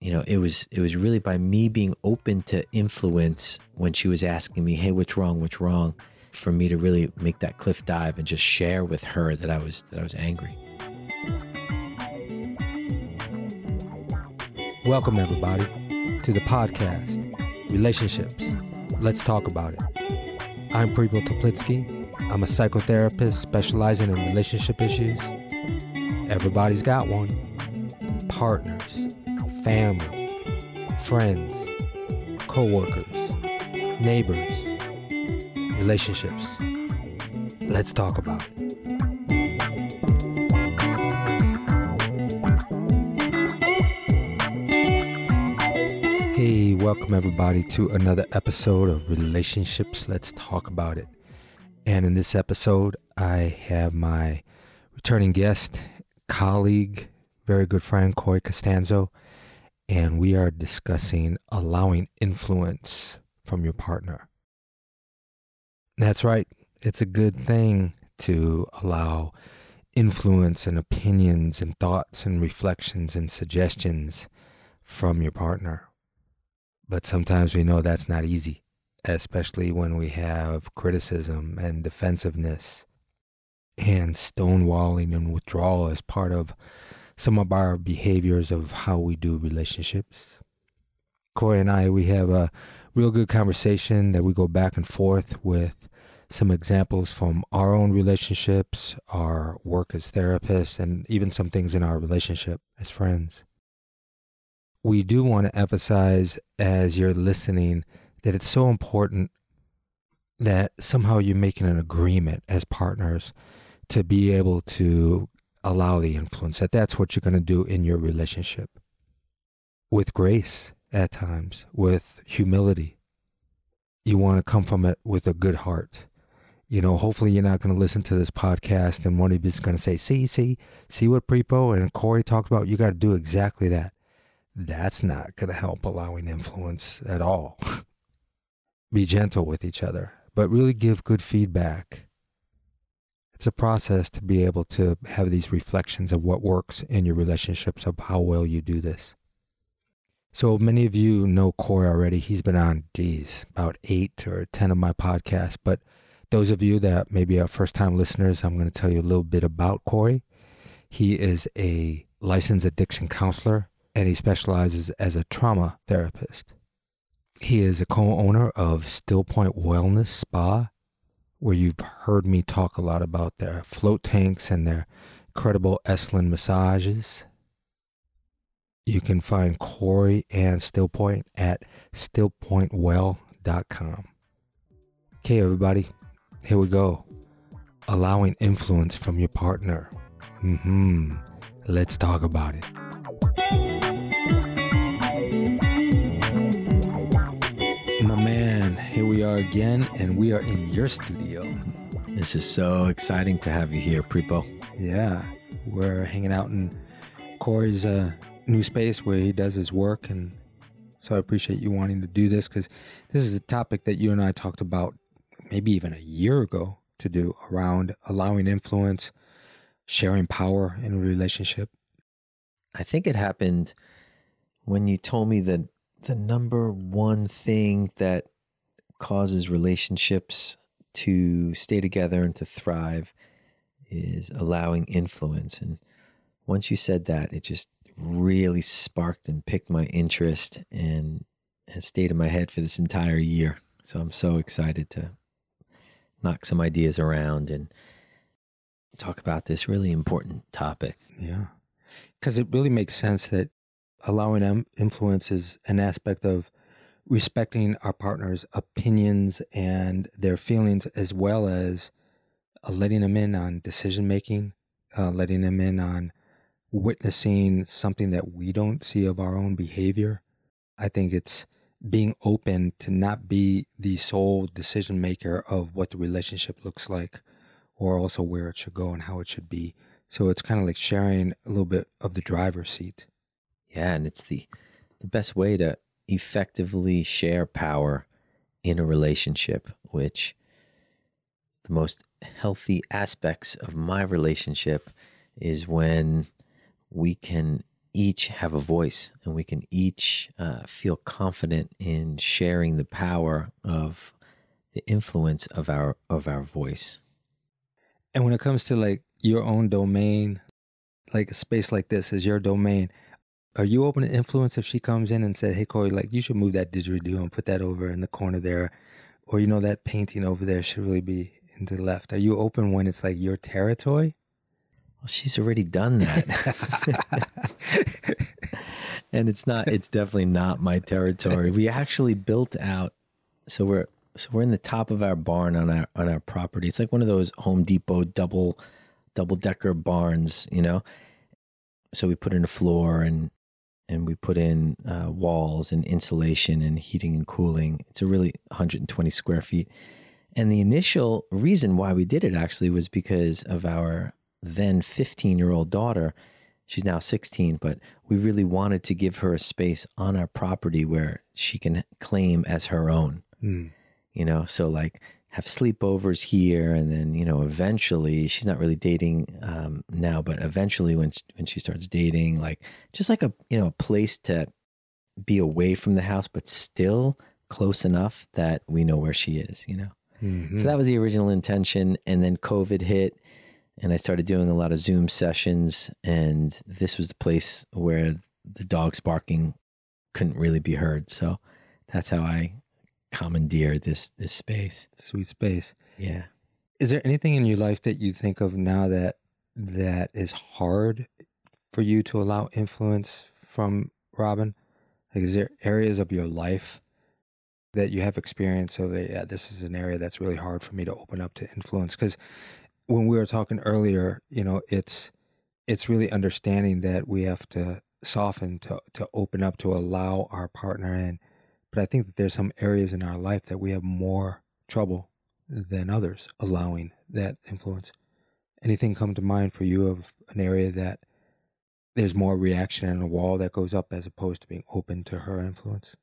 you know, it was it was really by me being open to influence when she was asking me, "Hey, what's wrong? What's wrong?" for me to really make that cliff dive and just share with her that I was that I was angry. Welcome everybody to the podcast Relationships. Let's talk about it. I'm Preble Toplitsky. I'm a psychotherapist specializing in relationship issues. Everybody's got one. Partners, family, friends, co-workers, neighbors, relationships. Let's talk about it. Hey, welcome everybody to another episode of Relationships. Let's talk about it. And in this episode, I have my returning guest, colleague, very good friend, Corey Costanzo, and we are discussing allowing influence from your partner. That's right. It's a good thing to allow influence and opinions and thoughts and reflections and suggestions from your partner. But sometimes we know that's not easy, especially when we have criticism and defensiveness and stonewalling and withdrawal as part of some of our behaviors of how we do relationships. Corey and I, we have a real good conversation that we go back and forth with some examples from our own relationships, our work as therapists, and even some things in our relationship as friends. We do want to emphasize as you're listening that it's so important that somehow you're making an agreement as partners to be able to allow the influence, that that's what you're going to do in your relationship with grace at times, with humility. You want to come from it with a good heart you know, hopefully you're not going to listen to this podcast and one of you is going to say, see, see, see what Prepo and Corey talked about? You got to do exactly that. That's not going to help allowing influence at all. Be gentle with each other, but really give good feedback. It's a process to be able to have these reflections of what works in your relationships, of how well you do this. So many of you know Corey already. He's been on, geez, about eight or 10 of my podcasts, but those of you that maybe are first time listeners, I'm going to tell you a little bit about Corey. He is a licensed addiction counselor and he specializes as a trauma therapist. He is a co owner of Still Point Wellness Spa, where you've heard me talk a lot about their float tanks and their incredible Esalen massages. You can find Corey and Still Point at stillpointwell.com. Okay, everybody, here we go. Allowing influence from your partner. Mm-hmm. Let's talk about it. We are again, and we are in your studio. This is so exciting to have you here, Prepo. Yeah, we're hanging out in Corey's uh, new space where he does his work, and so I appreciate you wanting to do this because this is a topic that you and I talked about maybe even a year ago to do around allowing influence, sharing power in a relationship? I think it happened when you told me that the number one thing that causes relationships to stay together and to thrive is allowing influence. And once you said that, it just really sparked and picked my interest and has stayed in my head for this entire year. So I'm so excited to knock some ideas around and talk about this really important topic. Yeah. Because it really makes sense that allowing influence is an aspect of respecting our partner's opinions and their feelings, as well as uh, letting them in on decision making, uh, letting them in on witnessing something that we don't see of our own behavior. I think it's being open to not be the sole decision maker of what the relationship looks like or also where it should go and how it should be. So it's kind of like sharing a little bit of the driver's seat. Yeah, and it's the the best way to effectively share power in a relationship, which the most healthy aspects of my relationship is when we can each have a voice and we can each uh, feel confident in sharing the power of the influence of our of our voice. And when it comes to like your own domain, like a space like this is your domain, are you open to influence if she comes in and said, "Hey, Corey, like you should move that didgeridoo and put that over in the corner there," or you know that painting over there should really be into the left? Are you open when it's like your territory? well she's already done that and it's not it's definitely not my territory we actually built out so we're so we're in the top of our barn on our on our property it's like one of those home depot double double decker barns you know so we put in a floor and and we put in uh, walls and insulation and heating and cooling. It's a really 120 square feet. And the initial reason why we did it actually was because of our then 15 year old daughter. She's now 16 but we really wanted to give her a space on our property where she can claim as her own. Hmm. you know so like have sleepovers here and then you know eventually she's not really dating um, now but eventually when she, when she starts dating like just like a you know a place to be away from the house but still close enough that we know where she is you know Mhm. so that was the original intention. And then COVID hit, and I started doing a lot of Zoom sessions. And this was the place where the dogs barking couldn't really be heard. So that's how I commandeered this this space. Sweet space. Yeah. Is there anything in your life that you think of now that that is hard for you to allow influence from Robin? Like, is there areas of your life that you have experience of that? Yeah, this is an area that's really hard for me to open up to influence. Because when we were talking earlier, you know, it's it's really understanding that we have to soften to to open up to allow our partner in. But I think that there's some areas in our life that we have more trouble than others allowing that influence. Anything come to mind for you of an area that there's more reaction and a wall that goes up as opposed to being open to her influence?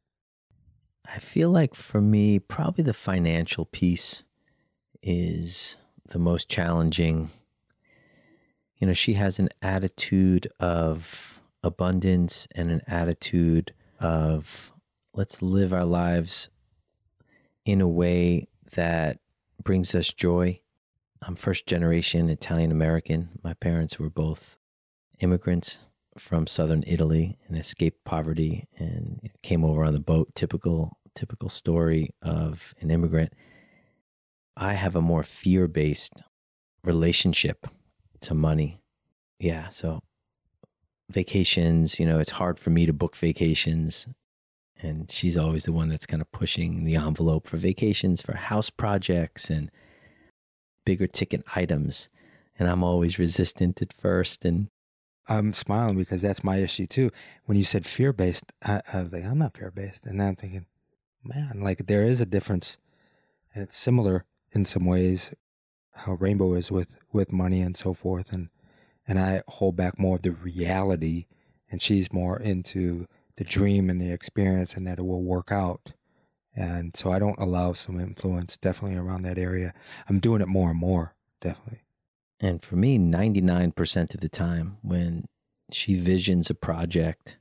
I feel like for me, probably the financial piece is the most challenging. You know, she has an attitude of abundance and an attitude of let's live our lives in a way that brings us joy. I'm first generation Italian American. My parents were both immigrants from southern Italy and escaped poverty and came over on the boat. Typical, typical story of an immigrant. I have a more fear based relationship to money. Yeah. So vacations, you know, it's hard for me to book vacations. And she's always the one that's kind of pushing the envelope for vacations, for house projects and bigger ticket items. And I'm always resistant at first. And I'm smiling because that's my issue too. When you said fear based, I, I was like, I'm not fear based. And then I'm thinking, man, like there is a difference. And it's similar in some ways how Rainbow is with, with money and so forth. And, and I hold back more of the reality and she's more into the dream and the experience and that it will work out. And so I don't allow some influence definitely around that area. I'm doing it more and more, definitely. And for me, 99% of the time, when she visions a project,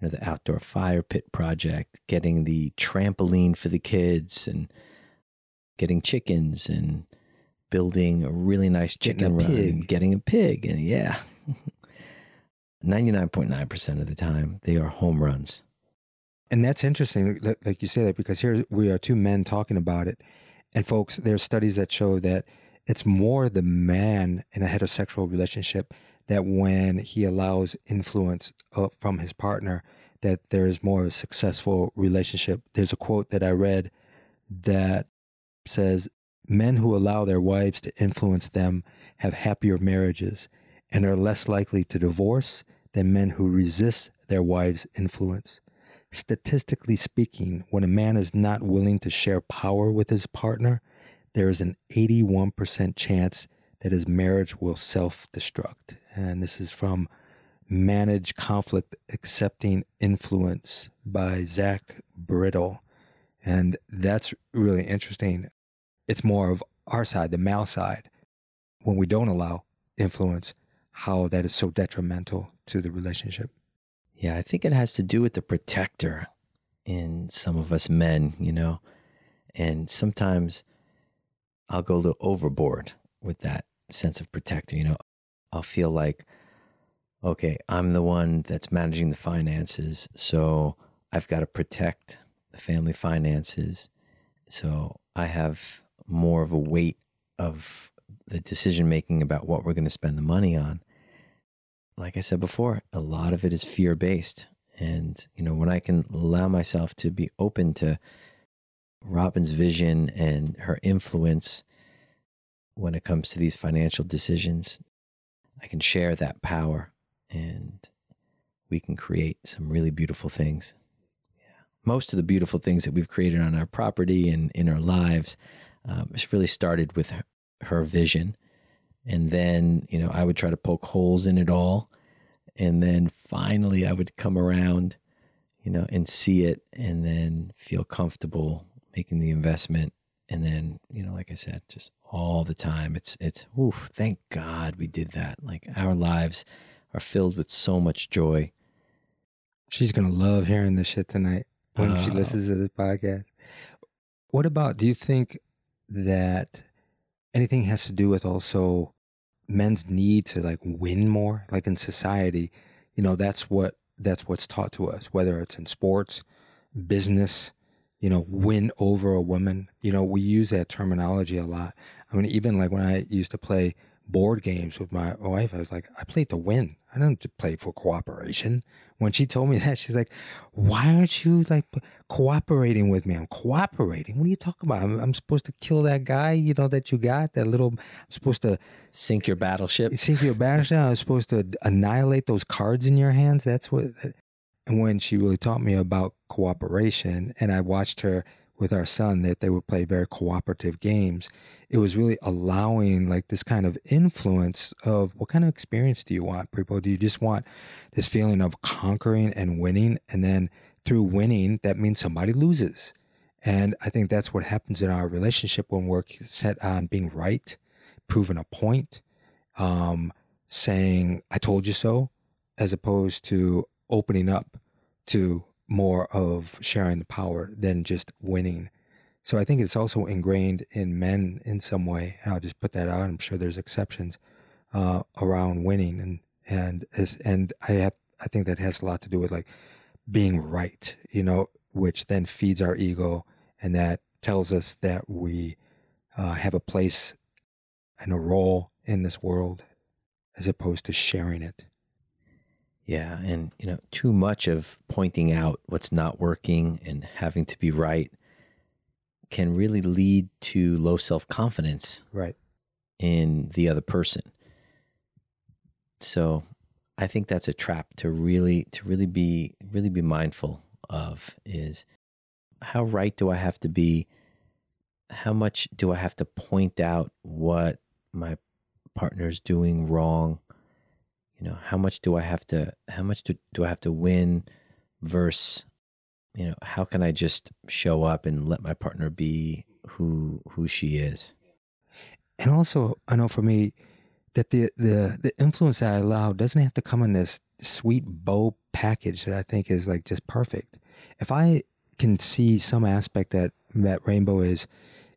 you know, the outdoor fire pit project, getting the trampoline for the kids and getting chickens and building a really nice chicken run pig. and getting a pig. And yeah, 99.9% of the time, they are home runs. And that's interesting, like you say that, because here we are two men talking about it. And folks, there's studies that show that it's more the man in a heterosexual relationship that when he allows influence uh, from his partner, that there is more of a successful relationship. There's a quote that I read that says, Men who allow their wives to influence them have happier marriages and are less likely to divorce than men who resist their wives' influence. Statistically speaking, when a man is not willing to share power with his partner, there is an 81% chance that his marriage will self destruct. And this is from Manage Conflict Accepting Influence by Zach Brittle. And that's really interesting. It's more of our side, the male side, when we don't allow influence, how that is so detrimental to the relationship. Yeah, I think it has to do with the protector in some of us men, you know. And sometimes I'll go a little overboard with that sense of protector, you know. I'll feel like okay, I'm the one that's managing the finances, so I've got to protect the family finances. So I have more of a weight of the decision making about what we're going to spend the money on. Like I said before, a lot of it is fear based. And, you know, when I can allow myself to be open to Robin's vision and her influence when it comes to these financial decisions, I can share that power and we can create some really beautiful things. Yeah. Most of the beautiful things that we've created on our property and in our lives um, really started with her, vision. And then, you know, I would try to poke holes in it all. And then finally, I would come around, you know, and see it and then feel comfortable making the investment. And then, you know, like I said, just all the time, it's, it's, oof, thank God we did that. Like our lives are filled with so much joy. She's going to love hearing this shit tonight when uh, she listens to this podcast. What about, do you think that anything has to do with also men's need to like win more like in society you know that's what that's what's taught to us whether it's in sports business you know win over a woman. You know we use that terminology a lot. I mean even like when i used to play board games with my wife i was like i played to win. I don't play for cooperation when she told me that, she's like, "Why aren't you like cooperating with me? I'm cooperating. What are you talking about? I'm, I'm supposed to kill that guy, you know, that you got that little. I'm supposed to sink your battleship. Sink your battleship. I'm supposed to annihilate those cards in your hands. That's what." And when she really taught me about cooperation, and I watched her with our son that they would play very cooperative games it was really allowing like this kind of influence of what kind of experience do you want people do you just want this feeling of conquering and winning? And then through winning that means somebody loses. And i think that's what happens in our relationship when we're set on being right proving a point um, saying i told you so as opposed to opening up to more of sharing the power than just winning. So I think it's also ingrained in men in some way. And I'll just put that out. I'm sure there's exceptions uh, around winning, and and as, and I have I think that has a lot to do with like being right, you know, which then feeds our ego, and that tells us that we uh, have a place and a role in this world, as opposed to sharing it. Yeah, and you know, too much of pointing out what's not working and having to be right can really lead to low self-confidence. Right. In the other person. So, I think that's a trap to really to really be really be mindful of is how right do I have to be? How much do I have to point out what my partner's doing wrong? You know how much do i have to how much do, do i have to win versus you know how can i just show up and let my partner be who who she is? And also i know for me that the the the influence that i allow doesn't have to come in this sweet bow package that i think is like just perfect. If i can see some aspect that that rainbow is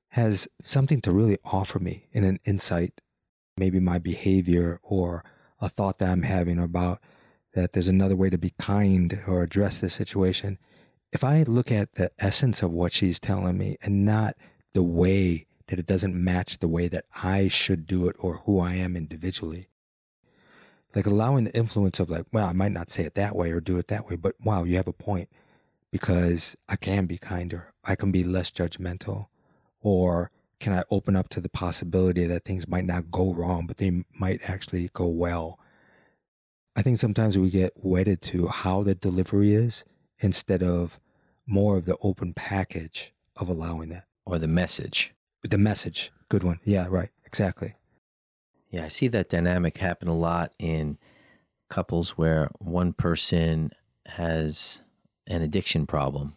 has something to really offer me in an insight maybe my behavior or a thought that I'm having about that there's another way to be kind or address this situation. If I look at the essence of what she's telling me and not the way that it doesn't match the way that I should do it or who I am individually, like allowing the influence of like, well, I might not say it that way or do it that way, but wow, you have a point because I can be kinder. I can be less judgmental or can I open up to the possibility that things might not go wrong, but they might actually go well? I think sometimes we get wedded to how the delivery is instead of more of the open package of allowing that. Or the message. The message. Good one. Yeah, right. Exactly. Yeah, I see that dynamic happen a lot in couples where one person has an addiction problem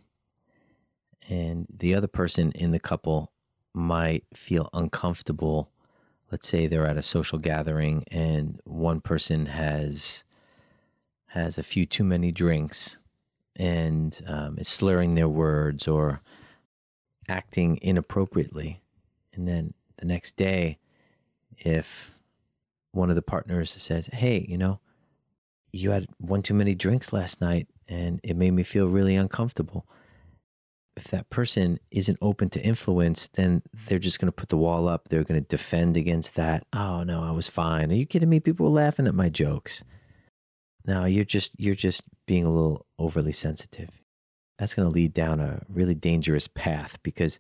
and the other person in the couple might feel uncomfortable. Let's say they're at a social gathering and one person has has a few too many drinks and um, is slurring their words or acting inappropriately. And then the next day, if one of the partners says, Hey, you know, you had one too many drinks last night and it made me feel really uncomfortable. If that person isn't open to influence, then they're just going to put the wall up. They're going to defend against that. Oh no, I was fine. Are you kidding me? People were laughing at my jokes. No, you're just you're just being a little overly sensitive. That's going to lead down a really dangerous path because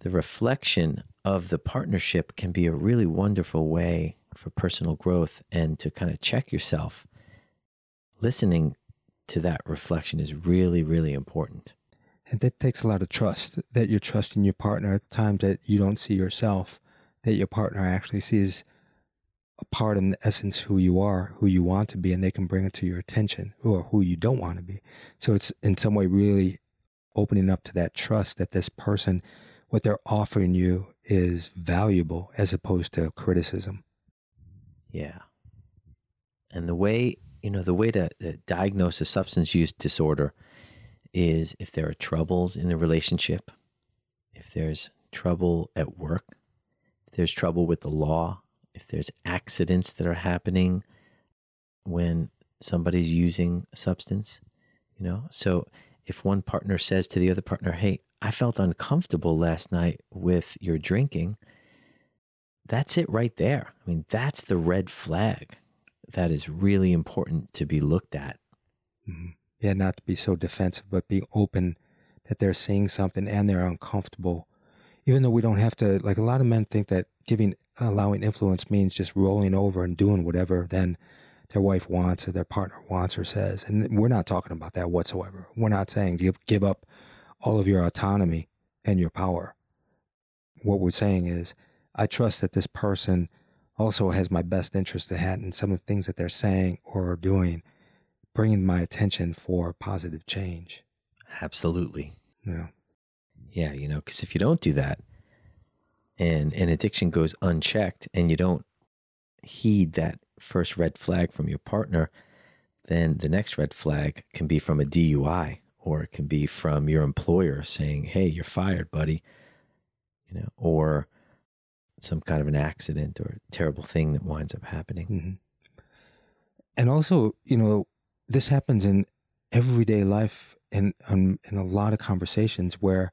the reflection of the partnership can be a really wonderful way for personal growth and to kind of check yourself. Listening to that reflection is really, really important. And that takes a lot of trust that you're trusting your partner at times that you don't see yourself, that your partner actually sees a part in the essence who you are, who you want to be, and they can bring it to your attention or who you don't want to be. So it's in some way really opening up to that trust that this person, what they're offering you is valuable as opposed to criticism. Yeah. And the way, you know, the way to, to diagnose a substance use disorder is if there are troubles in the relationship, if there's trouble at work, if there's trouble with the law, if there's accidents that are happening when somebody's using a substance, you know? So if one partner says to the other partner, Hey, I felt uncomfortable last night with your drinking, that's it right there. I mean, that's the red flag that is really important to be looked at. Mm-hmm. Yeah, not to be so defensive, but be open that they're saying something and they're uncomfortable. Even though we don't have to, like a lot of men think that giving allowing influence means just rolling over and doing whatever then their wife wants or their partner wants or says. And we're not talking about that whatsoever. We're not saying give give up all of your autonomy and your power. What we're saying is, I trust that this person also has my best interest at heart and some of the things that they're saying or doing, bringing my attention for positive change. Absolutely. Yeah. Yeah, you know, because if you don't do that, and an addiction goes unchecked and you don't heed that first red flag from your partner, then the next red flag can be from a DUI or it can be from your employer saying, "Hey, you're fired, buddy." You know, or some kind of an accident or terrible thing that winds up happening. Mm-hmm. And also, you know, this happens in everyday life and in, in a lot of conversations where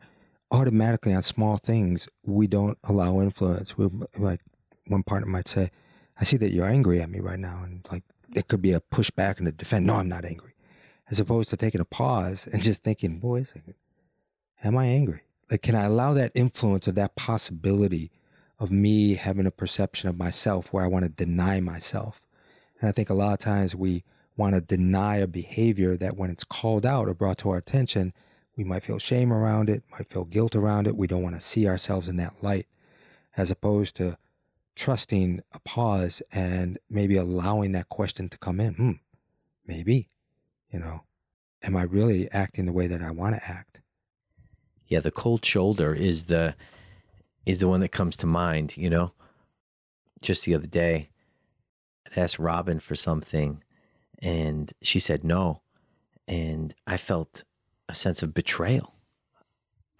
automatically on small things we don't allow influence. We like one partner might say, "I see that you're angry at me right now," and like it could be a pushback and a defend. No, I'm not angry, as opposed to taking a pause and just thinking, "Boy, am I angry? Like, can I allow that influence or that possibility of me having a perception of myself where I want to deny myself?" And I think a lot of times we want to deny a behavior that when it's called out or brought to our attention we might feel shame around it, might feel guilt around it. We don't want to see ourselves in that light, as opposed to trusting a pause and maybe allowing that question to come in. Hmm, maybe, you know, am I really acting the way that I want to act? Yeah, the cold shoulder is the is the one that comes to mind. You know, just the other day, I asked Robin for something, and she said no, and I felt a sense of betrayal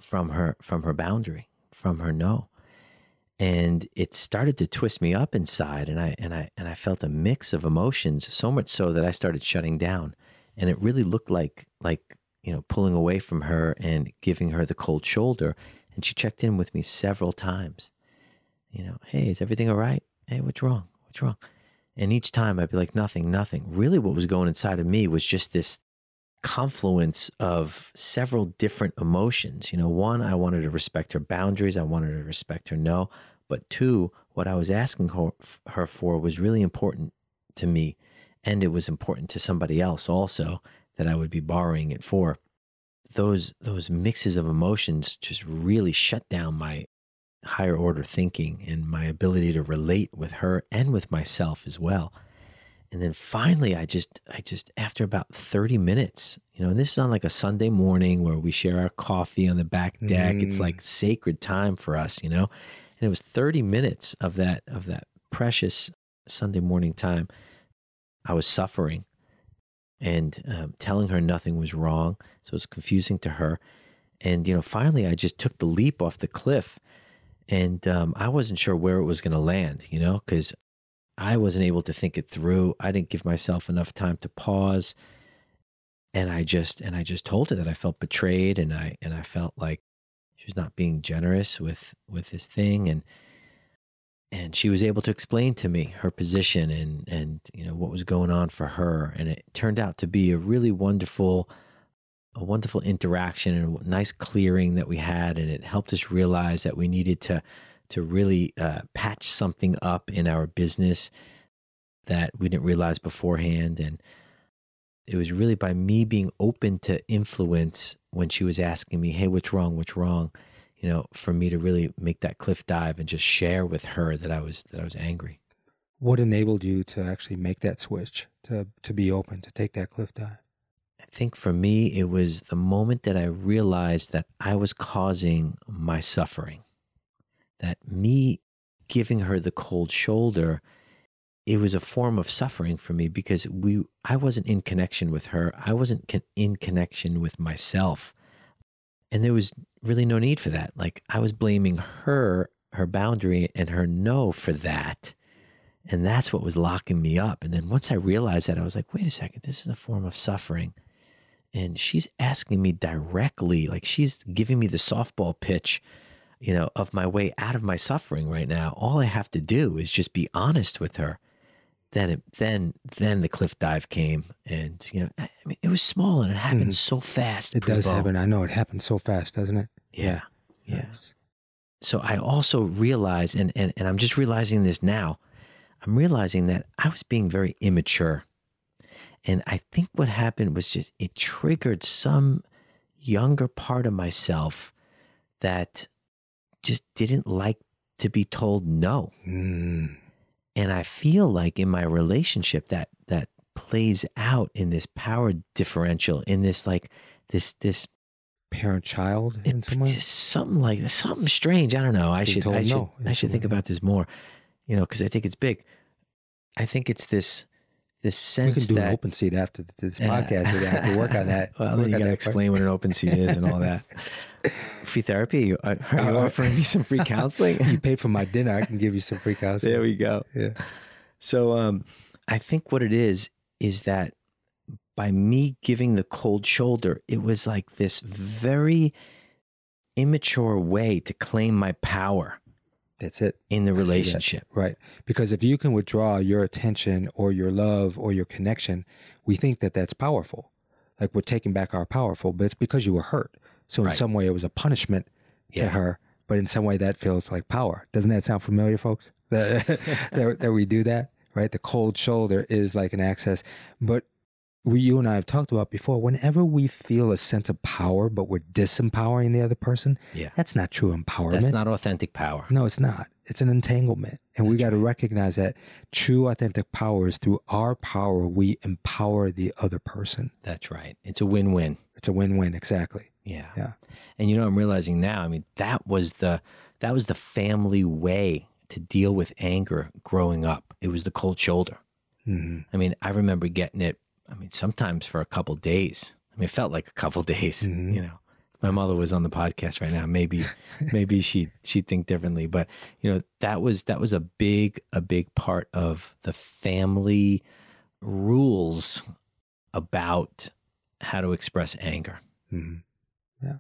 from her from her boundary from her no. And it started to twist me up inside and i and i and i felt a mix of emotions so much so that i started shutting down. And it really looked like like you know pulling away from her and giving her the cold shoulder. And she checked in with me several times. You know hey is everything all right? Hey what's wrong? What's wrong and each time i'd be like nothing nothing really what was going inside of me was just this confluence of several different emotions. You know, one, I wanted to respect her boundaries, I wanted to respect her no. But two, what I was asking her, her for was really important to me. And it was important to somebody else also that I would be borrowing it for. Those, those mixes of emotions just really shut down my higher order thinking and my ability to relate with her and with myself as well and then finally i just i just after about 30 minutes you know and this is on like a sunday morning where we share our coffee on the back deck mm. it's like sacred time for us you know and it was 30 minutes of that of that precious sunday morning time i was suffering and um, telling her nothing was wrong. So it was confusing to her. And, you know, finally I just took the leap off the cliff and um, I wasn't sure where it was going to land, you know, because I wasn't able to think it through. I didn't give myself enough time to pause. And I just, and I just told her that I felt betrayed and I, and I felt like she was not being generous with, with this thing. And, and she was able to explain to me her position and and you know what was going on for her and it turned out to be a really wonderful a wonderful interaction and a nice clearing that we had and it helped us realize that we needed to to really uh, patch something up in our business that we didn't realize beforehand and it was really by me being open to influence when she was asking me hey what's wrong what's wrong you know, for me to really make that cliff dive and just share with her that I was that I was angry. What enabled you to actually make that switch to to be open to take that cliff dive? Think for me it was the moment that I realized that I was causing my suffering. That me giving her the cold shoulder it was a form of suffering for me because we I wasn't in connection with her. I wasn't con- in connection with myself. And there was really no need for that. Like I was blaming her, her boundary and her no for that. And that's what was locking me up. And then once I realized that, I was like, wait a second, this is a form of suffering. And she's asking me directly, like she's giving me the softball pitch, you know, of my way out of my suffering right now. All I have to do is just be honest with her then it, then then the cliff dive came and you know I mean it was small and it happened mm-hmm. so fast. It does happen. I know it happens so fast, doesn't it? Yeah. Yeah. Yes. So I also realize, and, and and I'm just realizing this now. I'm realizing that I was being very immature. And I think what happened was just it triggered some younger part of myself that just didn't like to be told no. Mm and I feel like in my relationship that that plays out in this power differential, in this like this this parent child in some way? something like something strange. I don't know. I should I should no, I should think about this more. You know, because I think it's big. I think it's this this sense we can do that an open seat after this podcast. we have to work on that. well, then you got to explain what an open seat is and all that. free therapy? Are you, are you uh, offering me some free counseling? you paid for my dinner. I can give you some free counseling. There we go. Yeah. So, um, I think what it is is that by me giving the cold shoulder, it was like this very immature way to claim my power. That's it. In the relationship. Right. Because if you can withdraw your attention or your love or your connection, we think that that's powerful. Like we're taking back our powerful, but it's because you were hurt. So in right. some way, it was a punishment yeah. to her, but in some way, that feels like power. Doesn't that sound familiar, folks? That, that, that we do that, right? The cold shoulder is like an access, but we, you and I have talked about before. Whenever we feel a sense of power, but we're disempowering the other person, yeah, that's not true empowerment. That's not authentic power. No, it's not. It's an entanglement, and that's we got to right. recognize that true authentic power is through our power we empower the other person. That's right. It's a win-win. It's a win-win. Exactly. Yeah. Yeah. And you know, I'm realizing now. I mean, that was the that was the family way to deal with anger growing up. It was the cold shoulder. Mm-hmm. I mean, I remember getting it. I mean, sometimes for a couple days. I mean, it felt like a couple days. Mm-hmm. You know, my mother was on the podcast right now. Maybe, maybe she she'd think differently. But you know, that was that was a big a big part of the family rules about how to express anger. Mm-hmm. Yeah.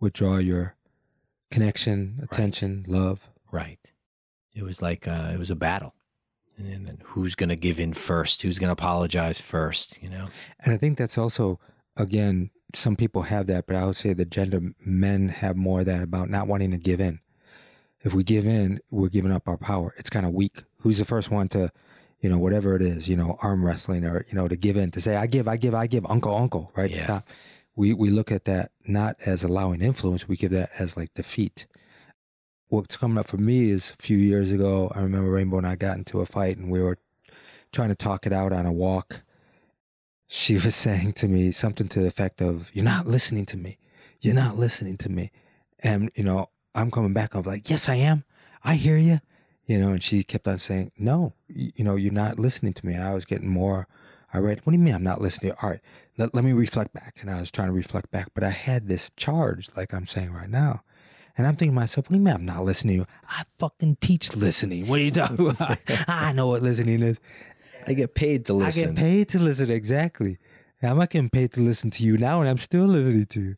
Withdraw your connection, attention, right. love. Right. It was like uh, it was a battle. And then who's going to give in first? Who's going to apologize first? You know? And I think that's also, again, some people have that, but I would say the gender men have more of that about not wanting to give in. If we give in, we're giving up our power. It's kind of weak. Who's the first one to, you know, whatever it is, you know, arm wrestling or, you know, to give in, to say, I give, I give, I give, uncle, uncle, right? Yeah we we look at that not as allowing influence we give that as like defeat what's coming up for me is a few years ago i remember rainbow and i got into a fight and we were trying to talk it out on a walk she was saying to me something to the effect of you're not listening to me you're not listening to me and you know i'm coming back i'm like yes i am i hear you you know and she kept on saying no you know you're not listening to me and i was getting more right. What do you mean I'm not listening? All right. Let, let me reflect back. And I was trying to reflect back, but I had this charge, like I'm saying right now. And I'm thinking to myself, what do you mean I'm not listening to you? I fucking teach listening. What are you talking about? I know what listening is. I get paid to listen. I get paid to listen. Exactly. I'm not getting paid to listen to you now, and I'm still listening to you.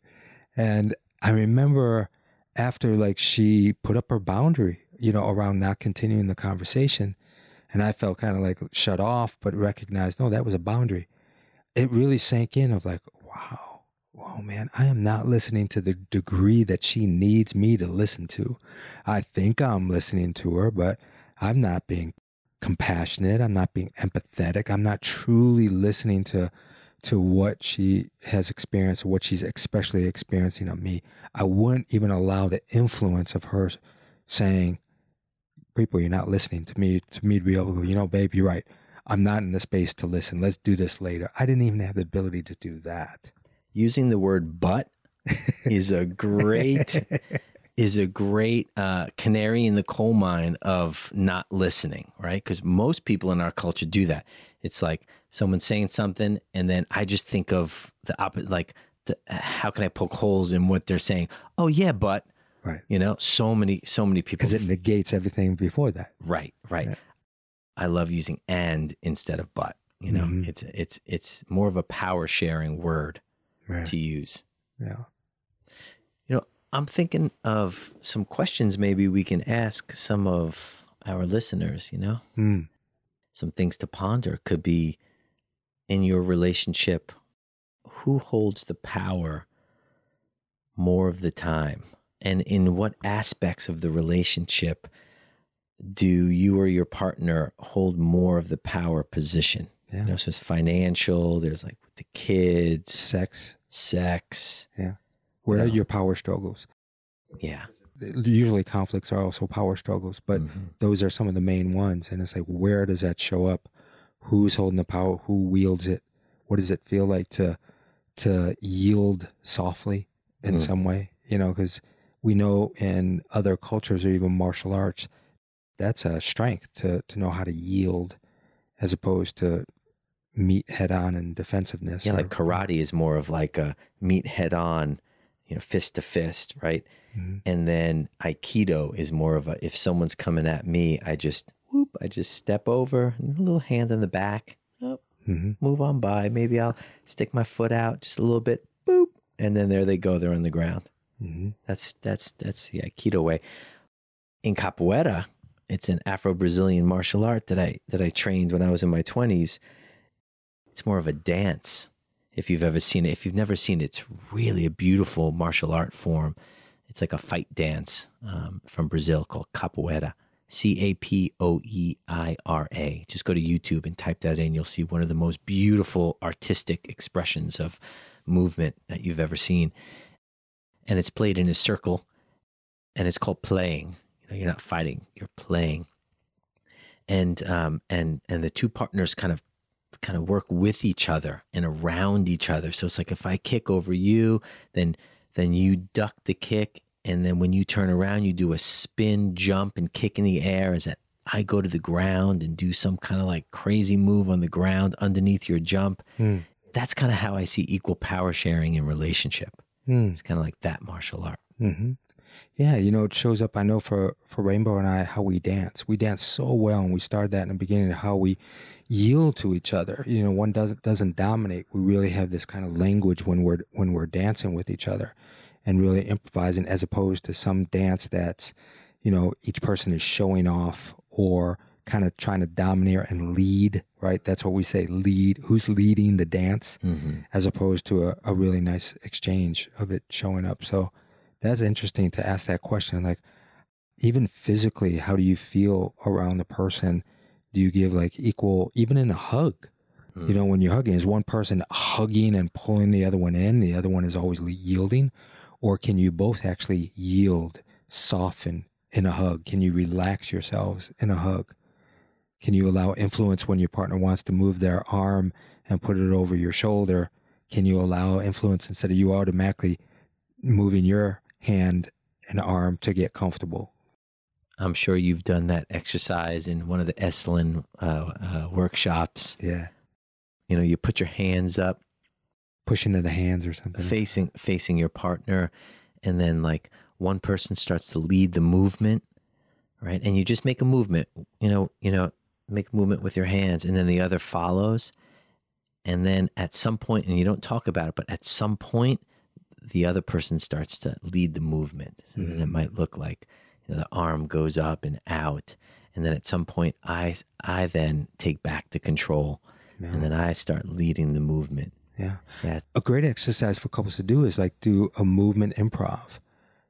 And I remember after like she put up her boundary, you know, around not continuing the conversation, and I felt kind of like shut off, but recognized no, that was a boundary. It really sank in of like, wow, man, I am not listening to the degree that she needs me to listen to. I think I'm listening to her, but I'm not being compassionate. I'm not being empathetic. I'm not truly listening to to what she has experienced, what she's especially experiencing on me. I wouldn't even allow the influence of her saying, people, you're not listening to me, to me to be able to go, you know, babe, you're right. I'm not in the space to listen. Let's do this later. I didn't even have the ability to do that. Using the word but is a great is a great uh, canary in the coal mine of not listening, right? Because most people in our culture do that. It's like someone saying something, and then I just think of the opposite. Like, the, how can I poke holes in what they're saying? Oh yeah, but right, you know, so many, so many people because it negates everything before that. Right, right. I love using and instead of but. You know, mm-hmm. it's it's it's more of a power sharing word right. to use. Yeah. You know, I'm thinking of some questions maybe we can ask some of our listeners. You know, mm. some things to ponder could be in your relationship, who holds the power more of the time? And in what aspects of the relationship do you or your partner hold more of the power position? Yeah. You know, so it's financial, there's like with the kids, sex, sex. Yeah. Where you know. are your power struggles? Yeah. Usually conflicts are also power struggles, but mm-hmm. those are some of the main ones. And it's like, where does that show up? who's holding the power, who wields it, what does it feel like to to yield softly in mm. some way, you know, because we know in other cultures or even martial arts, that's a strength to to know how to yield as opposed to meet head on and defensiveness. Yeah, or, like karate is more of like a meet head on, you know, fist to fist, right? Mm-hmm. And then aikido is more of a if someone's coming at me, I just whoop, I just step over, a little hand in the back, oh, mm-hmm. move on by. Maybe I'll stick my foot out just a little bit, boop, and then there they go. They're on the ground. Mm-hmm. That's that's that's the Aikido way. In capoeira, it's an Afro-Brazilian martial art that I that I trained when I was in my twenties. It's more of a dance. If you've ever seen it, if you've never seen it, it's really a beautiful martial art form. It's like a fight dance um, from Brazil called capoeira. C A P O E I R A. Just go to YouTube and type that in. You'll see one of the most beautiful artistic expressions of movement that you've ever seen. And it's played in a circle and it's called playing. You know, you're not fighting, you're playing. And um and and the two partners kind of kind of work with each other and around each other. So it's like if I kick over you, then then you duck the kick and then when you turn around, you do a spin, jump, and kick in the air as I go to the ground and do some kind of like crazy move on the ground underneath your jump. Mm. That's kind of how I see equal power sharing in relationship. Mm. It's kind of like that martial art. Mm-hmm. Yeah, you know, it shows up. I know for for Rainbow and I how we dance. We dance so well, and we started that in the beginning. How we yield to each other. You know, one doesn't doesn't dominate. We really have this kind of language when we're when we're dancing with each other and really improvising as opposed to some dance that's, you know, each person is showing off or kind of trying to domineer and lead, right? That's what we say lead. Who's leading the dance mm-hmm. as opposed to a, a really nice exchange of it showing up. So that's interesting to ask that question. Like, even physically, how do you feel around the person? Do you give like equal, even in a hug? Mm. You know, when you're hugging, is one person hugging and pulling the other one in? The other one is always yielding? Or can you both actually yield, soften in a hug? Can you relax yourselves in a hug? Can you allow influence when your partner wants to move their arm and put it over your shoulder? Can you allow influence instead of you automatically moving your hand and arm to get comfortable? I'm sure you've done that exercise in one of the Esalen uh, uh, workshops. Yeah. you know, you put your hands up Push into the hands or something. facing facing your partner and then like one person starts to lead the movement right and you just make a movement you know you know make a movement with your hands and then the other follows and then at some point and you don't talk about it but at some point the other person starts to lead the movement so then it mm-hmm. might look like you know, the arm goes up and out and then at some point i i then take back the control and then i start leading the movement Yeah. yeah A great exercise for couples to do is like do a movement improv.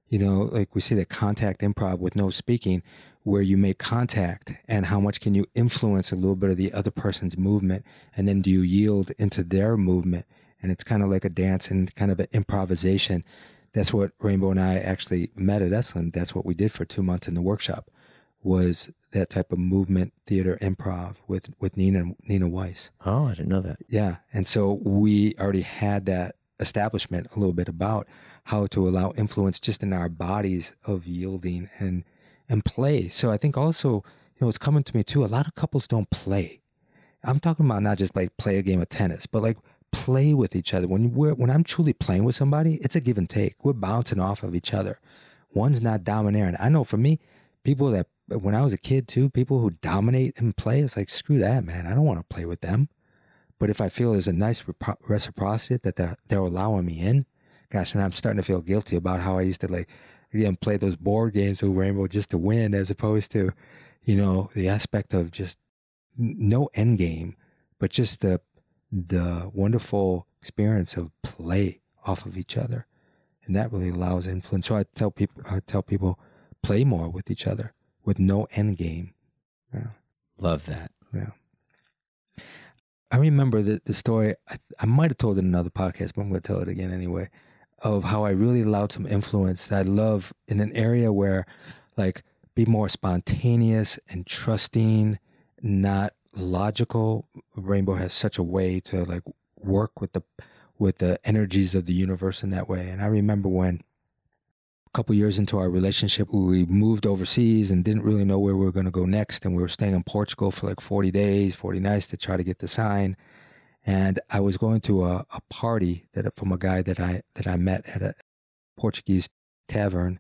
You know, like we say that contact improv with no speaking, where you make contact and how much can you influence a little bit of the other person's movement and then do you yield into their movement? And it's kind of like a dance and kind of an improvisation. That's what Rainbow and I actually met at Esalen. That's what we did for two months in the workshop was that type of movement theater improv with, with Nina, Nina Weiss. oh i didn't know that Yeah. And so we already had that establishment a little bit about how to allow influence just in our bodies of yielding and and play. So I think also, you know, it's coming to me too. A lot of couples don't play. I'm talking about not just like play a game of tennis, but like play with each other. When we're when I'm truly playing with somebody, it's a give and take. We're bouncing off of each other. One's not domineering. I know for me, people that when I was a kid too, people who dominate and play, it's like screw that, man. I don't want to play with them. But if I feel there's a nice repro- reciprocity that they're, they're allowing me in, gosh, and I'm starting to feel guilty about how I used to like, again, play those board games with Rainbow just to win, as opposed to, you know, the aspect of just no end game, but just the the wonderful experience of play off of each other, and that really allows influence. So I tell people, I tell people, play more with each other with no end game. Yeah. love that Yeah. I remember the, the story, I, I might have told it in another podcast, but I'm going to tell it again anyway, of how I really allowed some influence that I love in an area where, like, be more spontaneous and trusting, not logical. Rainbow has such a way to, like, work with the with the energies of the universe in that way. And I remember when a couple years into our relationship, we moved overseas and didn't really know where we were going to go next. And we were staying in Portugal for like 40 days, 40 nights to try to get the sign. And I was going to a, a party that from a guy that I that I met at a Portuguese tavern.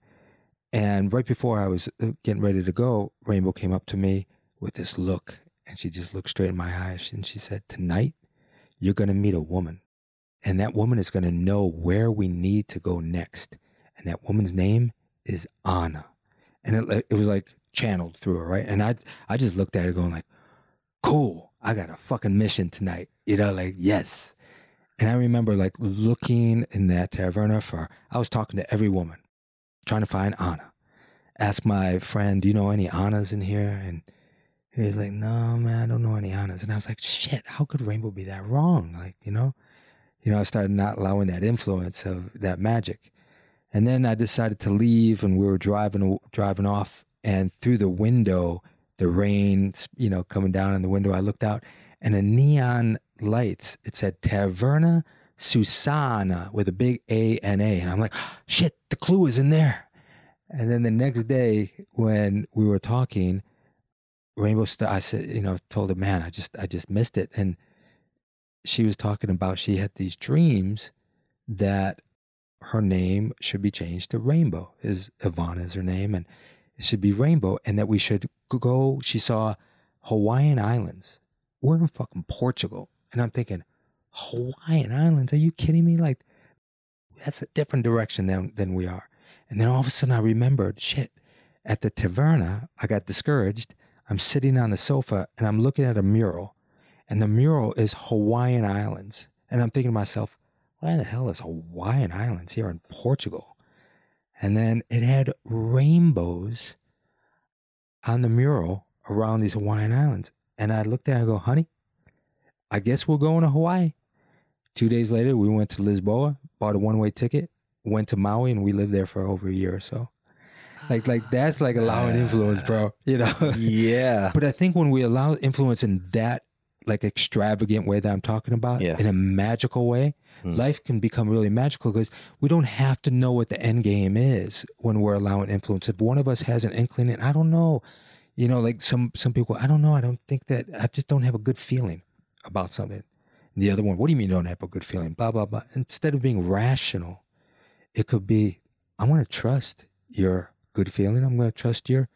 And right before I was uh, getting ready to go, Rainbow came up to me with this look, and she just looked straight in my eyes, and she said, "Tonight, you're going to meet a woman, and that woman is going to know where we need to go next." and that woman's name is Anna. And it, it was like channeled through her, right? And I, I just looked at her going like, cool, I got a fucking mission tonight. You know, like, yes. And I remember like looking in that taverna for, I was talking to every woman, trying to find Anna. Ask my friend, do you know any Annas in here? And he was like, no, man, I don't know any Annas. And I was like, shit, how could Rainbow be that wrong? Like, you know, you know, I started not allowing that influence of that magic. And then I decided to leave, and we were driving driving off, and through the window, the rain, you know, coming down in the window. I looked out, and the neon lights. It said Taverna Susana with a big A and A, and I'm like, shit, the clue is in there. And then the next day, when we were talking, Rainbow Star, I said, you know, told her, man, I just I just missed it, and she was talking about she had these dreams that her name should be changed to Rainbow. Is Ivana is her name, and it should be Rainbow, and that we should go. She saw Hawaiian Islands. We're in fucking Portugal, and I'm thinking, Hawaiian Islands? Are you kidding me? Like, that's a different direction than than we are. And then all of a sudden, I remembered, shit. At the taverna, I got discouraged. I'm sitting on the sofa and I'm looking at a mural, and the mural is Hawaiian Islands, and I'm thinking to myself, why the hell is Hawaiian Islands here in Portugal? And then it had rainbows on the mural around these Hawaiian Islands. And I looked at it and go, honey, I guess we're going to Hawaii. Two days later, we went to Lisboa, bought a one way ticket, went to Maui, and we lived there for over a year or so. Like, like that's like allowing influence, bro. You know? yeah But I think when we allow influence in that like extravagant way that I'm talking about, Yeah. in a magical way, Hmm. life can become really magical because we don't have to know what the end game is when we're allowing influence. If one of us has an inkling, and I don't know, you know, like some some people, I don't know, I don't think that I just don't have a good feeling about something. And the other one, what do you mean you don't have a good feeling? Blah, blah, blah. Instead of being rational, it could be, I want to trust your good feeling. I'm going to trust your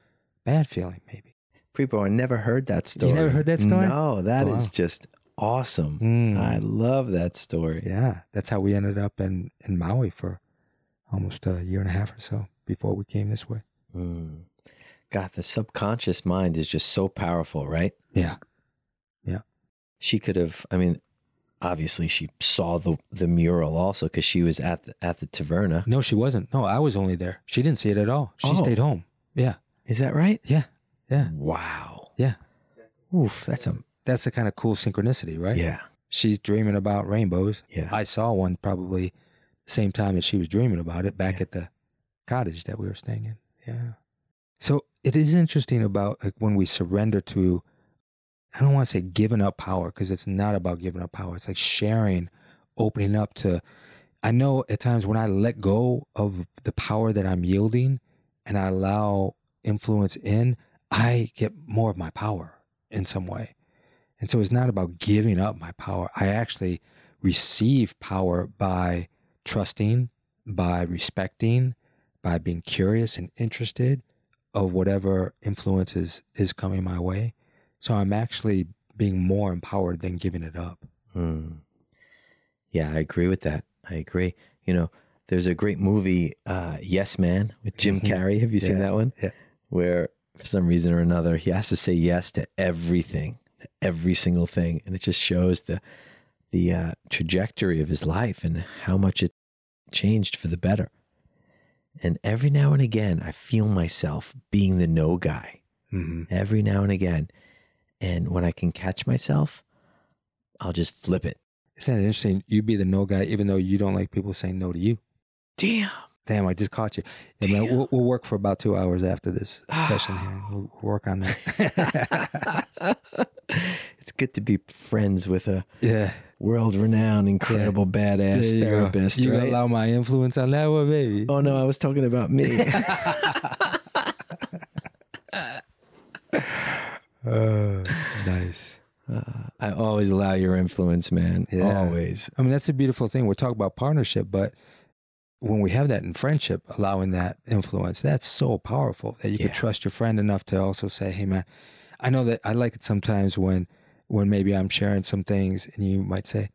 bad feeling, maybe. Prepo, I never heard that story. You never heard that story? No, that is Wow. just awesome. Mm. I love that story. Yeah, that's how we ended up in, in Maui for almost a year and a half or so before we came this way. Mm. God, the subconscious mind is just so powerful, right? Yeah. Yeah. She could have. I mean, obviously, she saw the the mural also because she was at the, at the taverna. No, she wasn't. No, I was only there. She didn't see it at all. She Oh. stayed home. Yeah. Is that right? Yeah. Yeah. Wow. Yeah. Oof, that's a That's the kind of cool synchronicity, right? yeah, She's dreaming about rainbows. yeah. I saw one probably the same time that she was dreaming about it back Yeah. at the cottage that we were staying in. Yeah. So it is interesting about like when we surrender to, I don't want to say giving up power because it's not about giving up power. It's like sharing, opening up to. I know at times when I let go of the power that I'm yielding and I allow influence in, I get more of my power in some way. And so it's not about giving up my power. I actually receive power by trusting, by respecting, by being curious and interested of whatever influence is, is coming my way. So I'm actually being more empowered than giving it up. Mm. Yeah, I agree with that. I agree. You know, there's a great movie, uh, Yes Man, with Jim Mhm. Carrey. Have you seen that one? yeah. Where for some reason or another, he has to say yes to everything, to every single thing, and it just shows the the uh, trajectory of his life and how much it changed for the better. And every now and again, I feel myself being the no guy. Mm-hmm. Every now and again, and when I can catch myself, I'll just flip it. Isn't it interesting? You be the no guy, even though you don't like people saying no to you. Damn. Damn, I just caught you. Yeah, man, Damn. we'll, we'll work for about two hours after this ah. session here. We'll work on that. it's good to be friends with a yeah. world renowned, incredible, badass There you go. therapist. You right? gonna allow my influence on that one, baby? oh, no, I was talking about me. Uh, nice. Uh, I always allow your influence, man. Yeah. Always. I mean, that's a beautiful thing. We're talking about partnership, but when we have that in friendship, allowing that influence, that's so powerful that you Yeah. can trust your friend enough to also say, "Hey, man, I know that I like it sometimes when, when maybe I'm sharing some things, and you might say,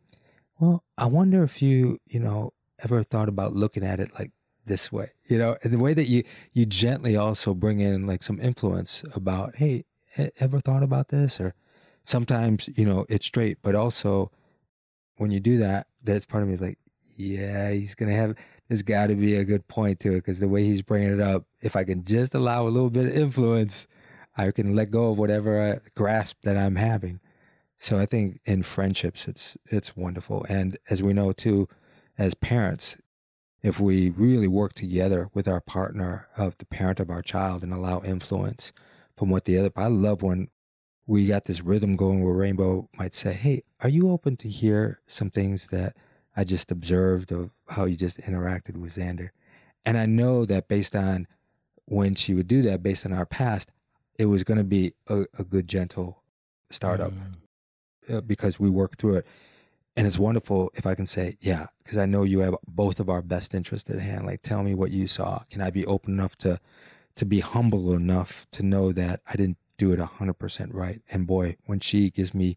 well, I wonder if you, you know, ever thought about looking at it like this way, you know, and the way that you you gently also bring in like some influence about, hey, ever thought about this or sometimes you know it's straight but also when you do that that's part of me is like yeah he's gonna have there's got to be a good point to it because the way he's bringing it up if i can just allow a little bit of influence i can let go of whatever uh, grasp that i'm having. So i think in friendships it's it's wonderful. And as we know too as parents if we really work together with our partner of the parent of our child and allow influence from what the other i love when we got this rhythm going where Rainbow might say, Hey, are you open to hear some things that I just observed of how you just interacted with Xander? And I know that based on when she would do that, based on our past, it was going to be a, a good, gentle startup Mm. uh, because we worked through it. And it's wonderful if I can say, yeah, because I know you have both of our best interests at hand. Like, tell me what you saw. Can I be open enough to, to be humble enough to know that I didn't do it 100% right? And boy, when she gives me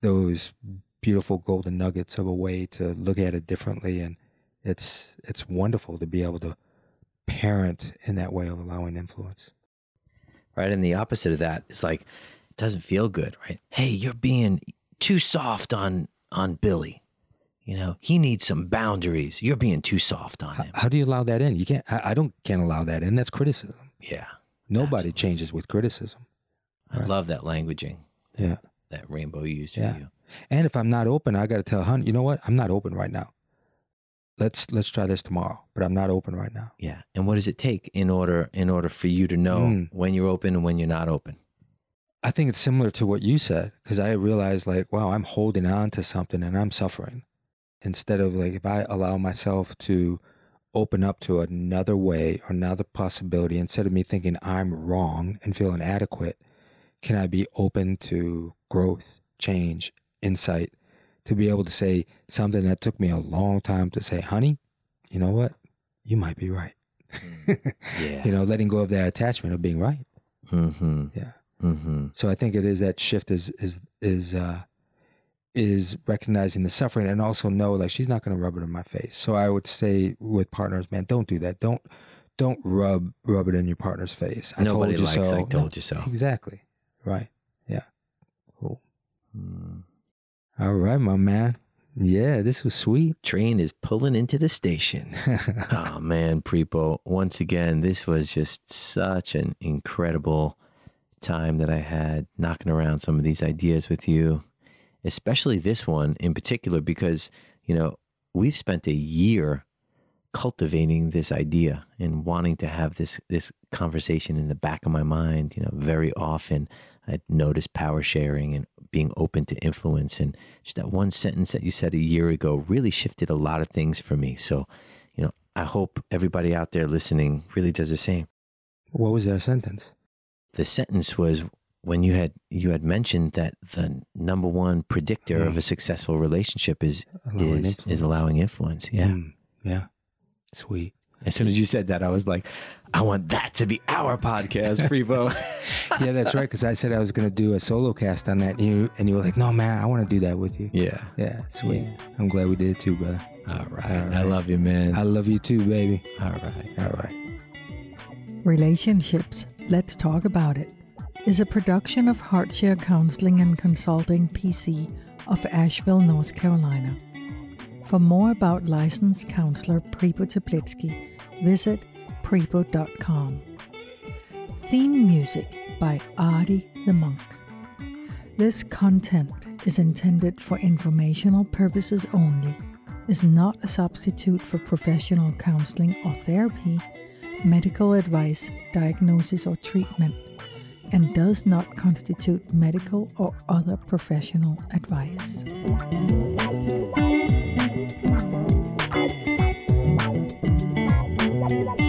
those beautiful golden nuggets of a way to look at it differently, and it's it's wonderful to be able to parent in that way of allowing influence. Right. And the opposite of that is like, it doesn't feel good, right? Hey, you're being too soft on on Billy. You know, he needs some boundaries. You're being too soft on How, him. how do you allow that in? You can't. I, I don't can't allow that in. That's criticism. Yeah. Nobody Absolutely. changes with criticism. I Right. love that languaging Yeah. that Rainbow used Yeah. for you. And if I'm not open, I got to tell hun, you know what? I'm not open right now. Let's let's try this tomorrow. But I'm not open right now. Yeah. And what does it take in order in order for you to know Mm. when you're open and when you're not open? I think it's similar to what you said because I realized like, wow, I'm holding on to something and I'm suffering. Instead of like, if I allow myself to open up to another way or another possibility, instead of me thinking I'm wrong and feel inadequate, can I be open to growth, change, insight to be able to say something that took me a long time to say, honey, you know what? You might be right. Yeah. you know, letting go of that attachment of being right. Mm-hmm. Yeah. Mm-hmm. So I think it is that shift is is is uh is recognizing the suffering and also know like she's not going to rub it in my face. So I would say with partners, man, don't do that. Don't don't rub rub it in your partner's face. I Nobody told you likes so. I No, told you so. Exactly. Right. Yeah. Cool. Mm. All right, my man. Yeah, this was sweet. Train is pulling into the station. oh man, Prepo, once again, this was just such an incredible time that I had knocking around some of these ideas with you, especially this one in particular, because, you know, we've spent a year cultivating this idea and wanting to have this this conversation in the back of my mind you know very often i'd notice power sharing and being open to influence and just that one sentence that you said a year ago really shifted a lot of things for me so you know i hope everybody out there listening really does the same what was that sentence? the sentence was when you had you had mentioned that the number one predictor of Mm. a successful relationship is Allowing is, is influence. allowing influence yeah Mm, yeah. Sweet. As soon as you said that, I was like, I want that to be our podcast, Prepo. Yeah, that's right. Because I said I was going to do a solo cast on that, and you and you were like, "No, man, I want to do that with you." yeah. Yeah, sweet. I'm glad we did it too, brother. All right. All I love you, man. I love you too, baby. All right. All right. Relationships, Let's Talk About It, is a production of Heartshare Counseling and Consulting PC of Asheville, North Carolina. For more about licensed counselor Prepo Teplitsky, visit prepo.com. Theme music by Artie the Monk. This content is intended for informational purposes only, is not a substitute for professional counseling or therapy medical advice, diagnosis, or treatment, and does not constitute medical or other professional advice. la la la